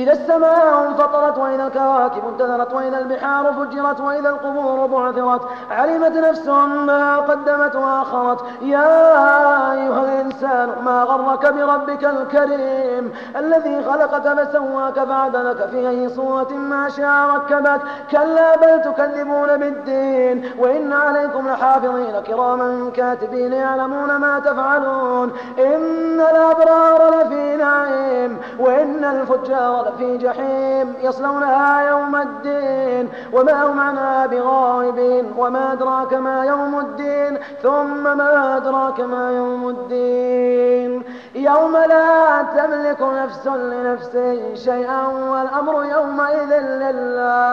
إذا السماء انفطرت وإذا الكواكب انتثرت وإذا البحار فجرت وإذا القبور بعثرت. علمت نفس ما قدمت وآخرت. يا أيها الإنسان ما غرك بربك الكريم الذي خلقك فسواك فعدلك في أي صورة ما شاء ركبك. كلا بل تكذبون بالدين. وإن عليكم لحافظين كراما كاتبين يعلمون ما تفعلون. إن الأبرار الفجار لفي جحيم يصلونها يوم الدين وما هم عنها بغائبين وما أدراك ما يوم الدين ثم ما أدراك ما يوم الدين. يوم لا تملك نفس لنفس شيئا والأمر يومئذ لله.